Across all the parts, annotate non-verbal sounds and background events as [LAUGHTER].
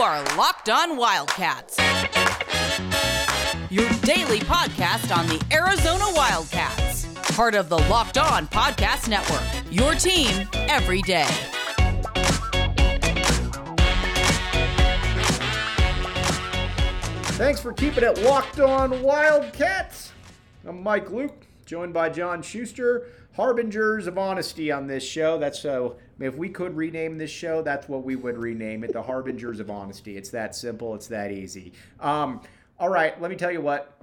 are Locked On Wildcats, your daily podcast on the Arizona Wildcats, part of the Locked On Podcast Network. Your team every day. Thanks for keeping it locked on Wildcats. I'm Mike Luke, joined by John Schuster, harbingers of honesty on this show. That's so. if we could rename this show, that's what we would rename it: the harbingers of honesty. It's that simple. It's that easy. Um, all right, let me tell you what.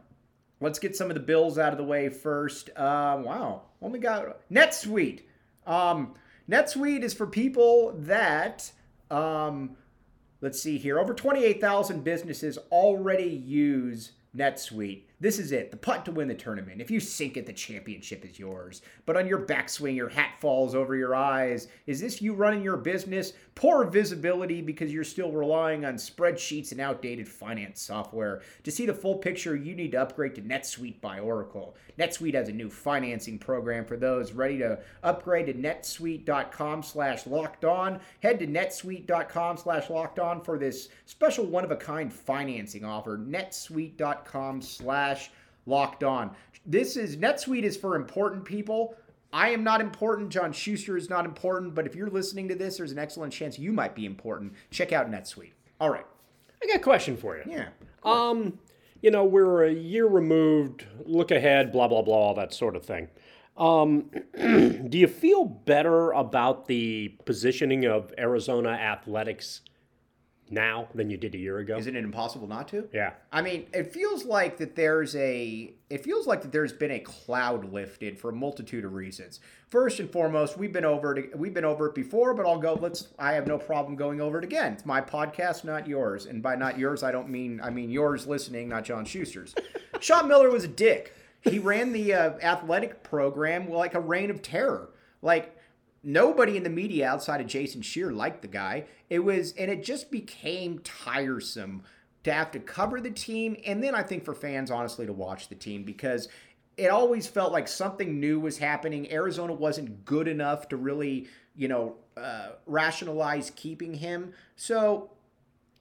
Let's get some of the bills out of the way first. Uh, wow, only got NetSuite. Um, NetSuite is for people that. Um, let's see here. Over 28,000 businesses already use NetSuite. This is it, the putt to win the tournament. If you sink it, the championship is yours. But on your backswing, your hat falls over your eyes. Is this you running your business? Poor visibility because you're still relying on spreadsheets and outdated finance software. To see the full picture, you need to upgrade to NetSuite by Oracle. NetSuite has a new financing program for those ready to upgrade to netsuite.com slash locked on. Head to netsuite.com slash locked on for this special one-of-a-kind financing offer. netsuite.com slash locked on. This is NetSuite is for important people. I am not important. John Schuster is not important. But if you're listening to this, there's an excellent chance you might be important. Check out NetSuite. All right. I got a question for you. Yeah. Um, you know, we're a year removed, look ahead, blah, blah, blah, all that sort of thing. Um, [CLEARS THROAT] do you feel better about the positioning of Arizona athletics now than you did a year ago? Isn't it impossible not to? Yeah. I mean, it feels like that there's a it feels like that there's been a cloud lifted for a multitude of reasons. First and foremost, we've been over it we've been over it before, but I'll go let's I have no problem going over it again. It's my podcast, not yours. And by not yours, I don't mean I mean yours listening, not John Schuster's. [LAUGHS] Sean Miller was a dick. He ran the uh, athletic program like a reign of terror. Like nobody in the media outside of Jason Scheer liked the guy. It was, and it just became tiresome to have to cover the team, and then I think for fans, honestly, to watch the team because it always felt like something new was happening. Arizona wasn't good enough to really, you know, uh, rationalize keeping him. So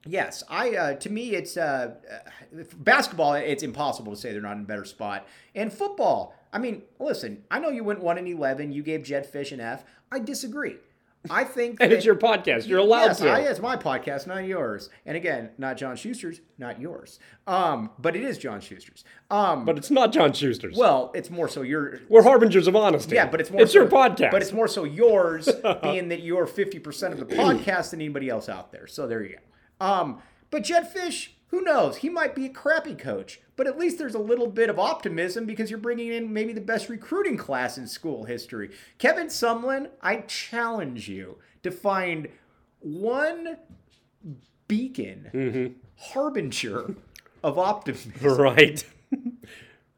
Yes, I. Uh, to me, it's uh, uh, basketball. It's impossible to say they're not in a better spot. And football. I mean, listen. I know you went one and eleven. You gave Jedd Fisch an F. I disagree. I think [LAUGHS] and that, it's your podcast. You're allowed yes, to. I, it's my podcast, not yours. And again, not John Schuster's, not yours. Um, but it is John Schuster's. Um, but it's not John Schuster's. well, it's more so your. We're harbingers of honesty. Yeah, but it's more. It's so, your podcast. But it's more so yours, [LAUGHS] being that you're fifty percent of the podcast than anybody else out there. So there you go. Um, but Jedd Fisch, who knows? He might be a crappy coach, but at least there's a little bit of optimism because you're bringing in maybe the best recruiting class in school history. Kevin Sumlin, I challenge you to find one beacon, Mm-hmm. harbinger of optimism. right.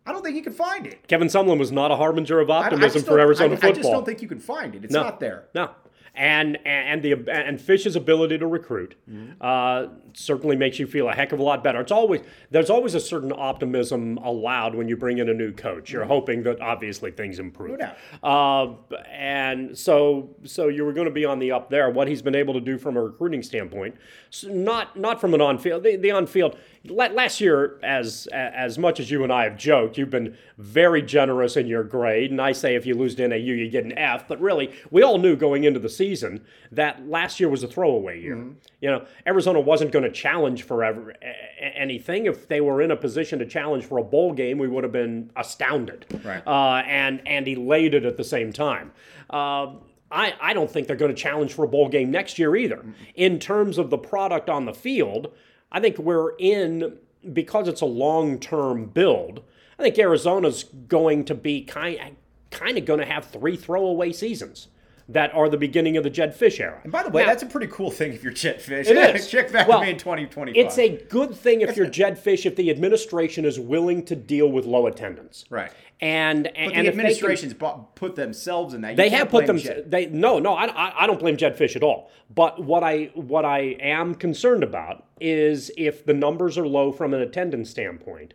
I don't think you can find it. Kevin Sumlin was not a harbinger of optimism for Arizona I, football. I just don't think you can find it. It's No. not there. No. And and the and Fisch's ability to recruit Mm-hmm. uh, certainly makes you feel a heck of a lot better. It's always there's always a certain optimism allowed when you bring in a new coach. You're hoping that obviously things improve. Mm-hmm. No Uh, and so so you were going to be on the up there. What he's been able to do from a recruiting standpoint, so not not from an on field. The, the on field last year, as as much as you and I have joked, you've been very generous in your grade. And I say if you lose to NAU, you get an F. But really, we all knew going into the season that last year was a throwaway year. You know, Arizona wasn't going to challenge a- anything. If they were in a position to challenge for a bowl game, we would have been astounded Right. uh, and and elated at the same time. Uh, I, I don't think they're going to challenge for a bowl game next year either. In terms of the product on the field, I think we're in because it's a long term build. I think Arizona's going to be kind kind of going to have three throwaway seasons that are the beginning of the Jedd Fisch era. And by the way, Now- that's a pretty cool thing if you're Jedd Fisch. It is. [LAUGHS] Check back Well, me in 2025. It's a good thing if you're Jedd Fisch if the administration is willing to deal with low attendance. Right. And But and the if they can- administration's put themselves in that. You they have put them. Jet. They no, no. I, I, don't blame Jedd Fisch at all. But what I what I am concerned about is if the numbers are low from an attendance standpoint.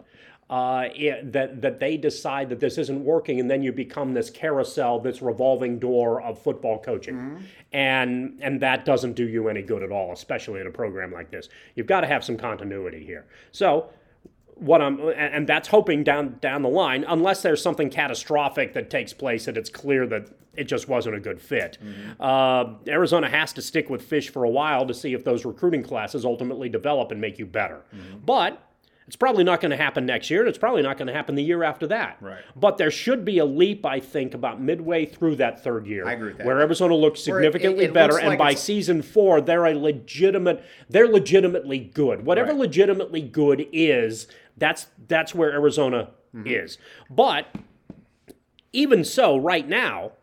Uh, it, that that they decide that this isn't working, and then you become this carousel, this revolving door of football coaching, and and that doesn't do you any good at all, especially in a program like this. You've got to have some continuity here. So what I'm and that's hoping down down the line, unless there's something catastrophic that takes place that it's clear that it just wasn't a good fit. Uh, Arizona has to stick with Fisch for a while to see if those recruiting classes ultimately develop and make you better. But it's probably not going to happen next year, and it's probably not going to happen the year after that. Right. But there should be a leap, I think, about midway through that third year, I agree with that. where Arizona looks Where it- it- significantly better, looks and by it's- season four, they're a legitimate. They're legitimately good. Whatever Right. legitimately good is, that's that's where Arizona Mm-hmm. is. But even so, right now,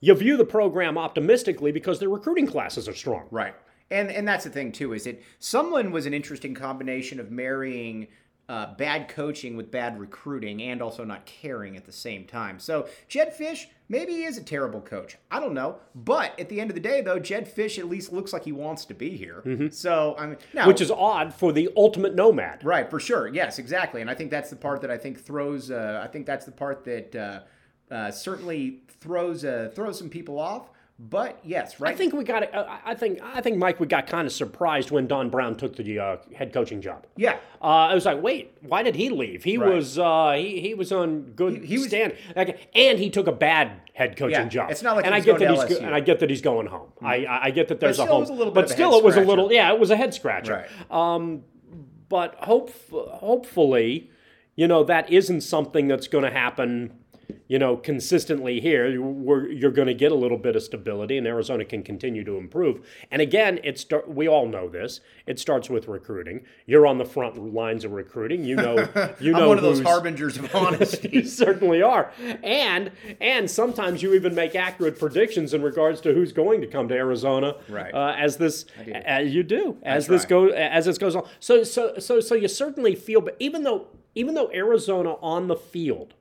you view the program optimistically because their recruiting classes are strong. Right. And and that's the thing too is that Sumlin was an interesting combination of marrying uh, bad coaching with bad recruiting and also not caring at the same time. So Jedd Fisch maybe he is a terrible coach. I don't know, but at the end of the day though, Jedd Fisch at least looks like he wants to be here. So I mean, now, Mm-hmm. Which is odd for the ultimate nomad. Right, for sure. Yes, exactly. And I think that's the part that I think throws. Uh, I think that's the part that uh, uh, certainly throws uh, throws some people off. But yes, right. I think we got. Uh, I think. I think Mike. We got kind of surprised when Don Brown took the uh, head coaching job. Yeah. Uh, I was like, wait, why did he leave? He Right. was uh, he, he was on good He- he was- stand, and he took a bad head coaching Yeah, job. it's not like and I get going that to he's and I get that he's going home. I I I get that there's a home, a but still it was a little yeah, it was a head scratcher. Um, but hope hopefully, you know that isn't something that's going to happen. You know, consistently here, you're going to get a little bit of stability, and Arizona can continue to improve. And again, it start. We all know this. It starts with recruiting. You're on the front lines of recruiting. You know, [LAUGHS] you know I'm one of those harbingers of honesty. [LAUGHS] you certainly are, and and sometimes you even make accurate predictions in regards to who's going to come to Arizona. Right. Uh, as this, as you do, as this goes, as this goes on. So so so so you certainly feel, but even though even though Arizona on the field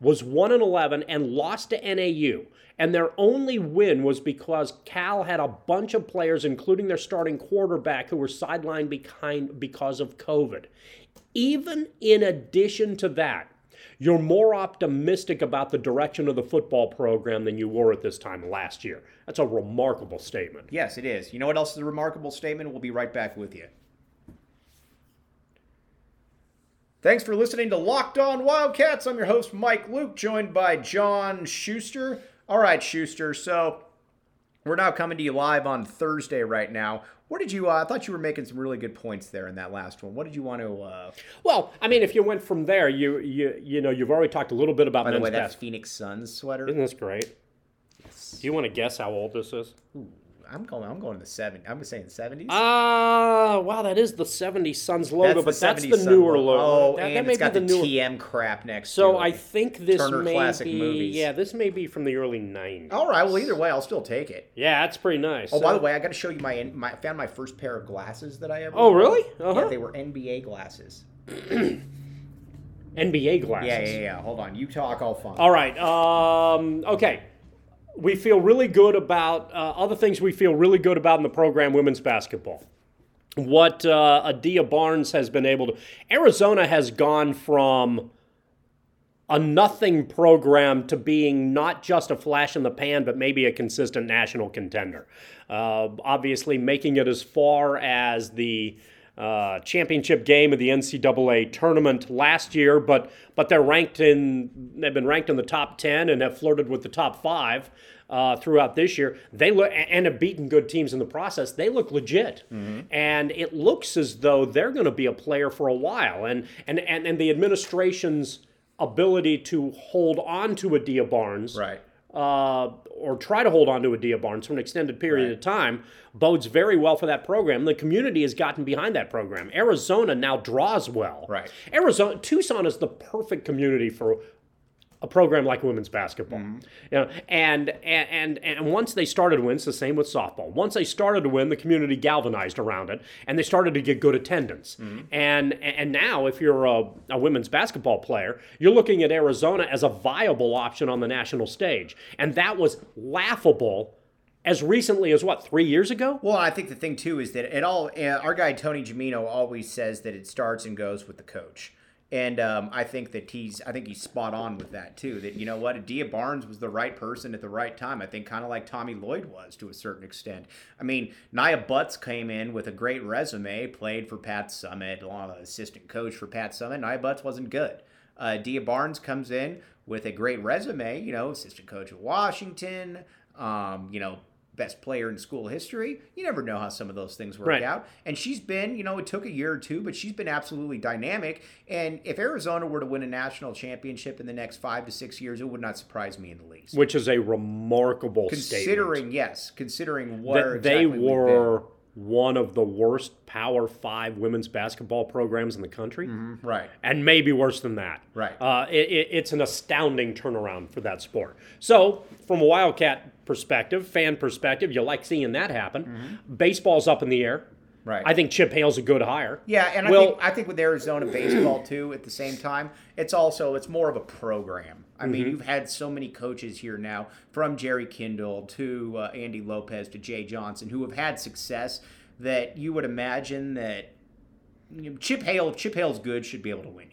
was one and eleven and lost to NAU. And their only win was because Cal had a bunch of players, including their starting quarterback, who were sidelined behind because of COVID. Even in addition to that, you're more optimistic about the direction of the football program than you were at this time last year. That's a remarkable statement. yes, it is. You know what else is a remarkable statement? We'll be right back with you. Thanks for listening to Locked On Wildcats. I'm your host, Mike Luke, joined by John Schuster. All right, Schuster. So we're now coming to you live on Thursday right now. What did you? Uh, I thought you were making some really good points there in that last one. What did you want to? Uh, Well, I mean, if you went from there, you you you know, you've already talked a little bit about by the way, that. Phoenix Suns sweater. Isn't this great? Yes. Do you want to guess how old this is? I'm going. I'm going to the seven. I'm saying the seventies. Ah, wow, that is the 70 Suns logo, but that's the newer logo. logo. Oh, that, and that may it's got the, the newer. TM crap next So to it. I think this Turner may Classic be Movies. yeah, this may be from the early 90s. All right. Well, either way, I'll still take it. Yeah, that's pretty nice. Oh, by the way, I got to show you my, my. I found my first pair of glasses that I ever. Oh, really? Yeah, Uh-huh. they were NBA glasses. NBA glasses. Yeah, yeah, yeah. Hold on. You talk. I'll find. All right. Um, okay. We feel really good about uh, other things. We feel really good about in the program women's basketball. What uh, Adia Barnes has been able to. Arizona has gone from a nothing program to being not just a flash in the pan, but maybe a consistent national contender. Uh, obviously, making it as far as the uh, championship game of the NCAA tournament last year, but but they're ranked in they've been ranked in the top ten and have flirted with the top five. Uh, throughout this year, they look and have beaten good teams in the process. They look legit, and it looks as though they're going to be a player for a while. And and and, and the administration's ability to hold on to Adia Barnes, Right. Uh, or try to hold on to a Adia Barnes for an extended period of time, bodes very well for that program. The community has gotten behind that program. Arizona now draws well. Right. Arizona, Tucson is the perfect community for a program like women's basketball. Mm-hmm. You know, and, and and once they started to win, it's the same with softball. Once they started to win, the community galvanized around it, and they started to get good attendance. Mm-hmm. And and now, if you're a, a women's basketball player, you're looking at Arizona as a viable option on the national stage, and that was laughable as recently as what three years ago. Well, I think the thing too is that it all. Uh, our guy Tony Jamino always says that it starts and goes with the coach. And um, I think that he's, I think he's spot on with that too. That you know what, Adia Barnes was the right person at the right time. I think kind of like Tommy Lloyd was to a certain extent. I mean, Niya Butts came in with a great resume, played for Pat Summitt, along with assistant coach for Pat Summitt. Niya Butts wasn't good. Uh, Dia Barnes comes in with a great resume, you know, assistant coach at Washington, um, you know, best player in school history. You never know how some of those things work Right. out. And she's been, you know, it took a year or two, but she's been absolutely dynamic. And if Arizona were to win a national championship in the next five to six years, it would not surprise me in the least. which is a remarkable statement. Considering, yes, considering what they exactly been. were one of the worst Power Five women's basketball programs in the country, right. and maybe worse than that. Right. Uh, it, it, it's an astounding turnaround for that sport. So, from a Wildcat perspective, fan perspective, you like seeing that happen. Baseball's up in the air. Mm-hmm. Right. I think Chip Hale's a good hire. Yeah, and I Well- think I think with Arizona baseball too, at the same time, it's also it's more of a program. I mean, Mm-hmm. you've had so many coaches here now, from Jerry Kindall to uh, Andy Lopez to Jay Johnson, who have had success that you would imagine that you know, Chip Hale, if Chip Hale's good, should be able to win.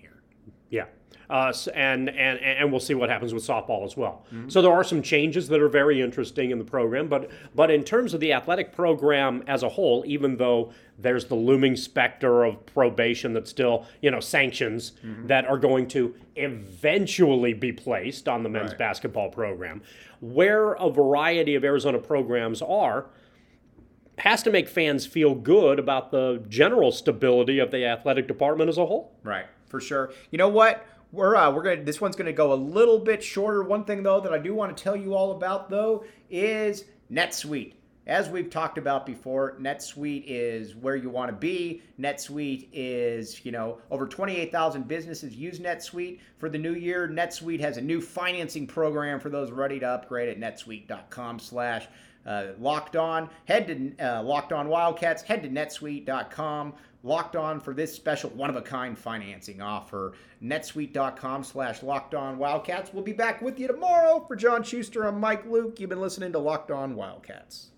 Yeah. Uh, and, and and we'll see what happens with softball as well. Mm-hmm. So there are some changes that are very interesting in the program, but but in terms of the athletic program as a whole, even though there's the looming specter of probation that still you know sanctions Mm-hmm. that are going to eventually be placed on the men's Right. basketball program, where a variety of Arizona programs are has to make fans feel good about the general stability of the athletic department as a whole. Right, for sure. You know what? We're uh, we're gonna. This one's gonna go a little bit shorter. One thing though that I do want to tell you all about though is NetSuite. As we've talked about before, NetSuite is where you want to be. NetSuite is, you know, over 28,000 businesses use NetSuite for the new year. NetSuite has a new financing program for those ready to upgrade at netsuite.com slash uh, locked on. Head to uh, Locked On Wildcats. Head to netsuite.com. Locked on for this special one of a kind financing offer. netsuite.com slash locked on Wildcats. We'll be back with you tomorrow. For John Schuster, I'm Mike Luke. You've been listening to Locked On Wildcats.